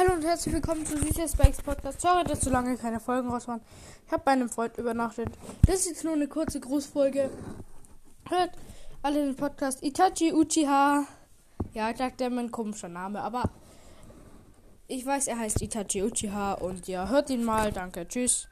Hallo und herzlich willkommen zu Süßes Spikes Podcast. Sorry, dass so lange keine Folgen raus waren. Ich habe bei einem Freund übernachtet. Das ist jetzt nur eine kurze Grußfolge. Hört alle den Podcast Itachi Uchiha. Ja, ich dachte, der ein komischer Name, aber ich weiß, er heißt Itachi Uchiha und ja, hört ihn mal. Danke, tschüss.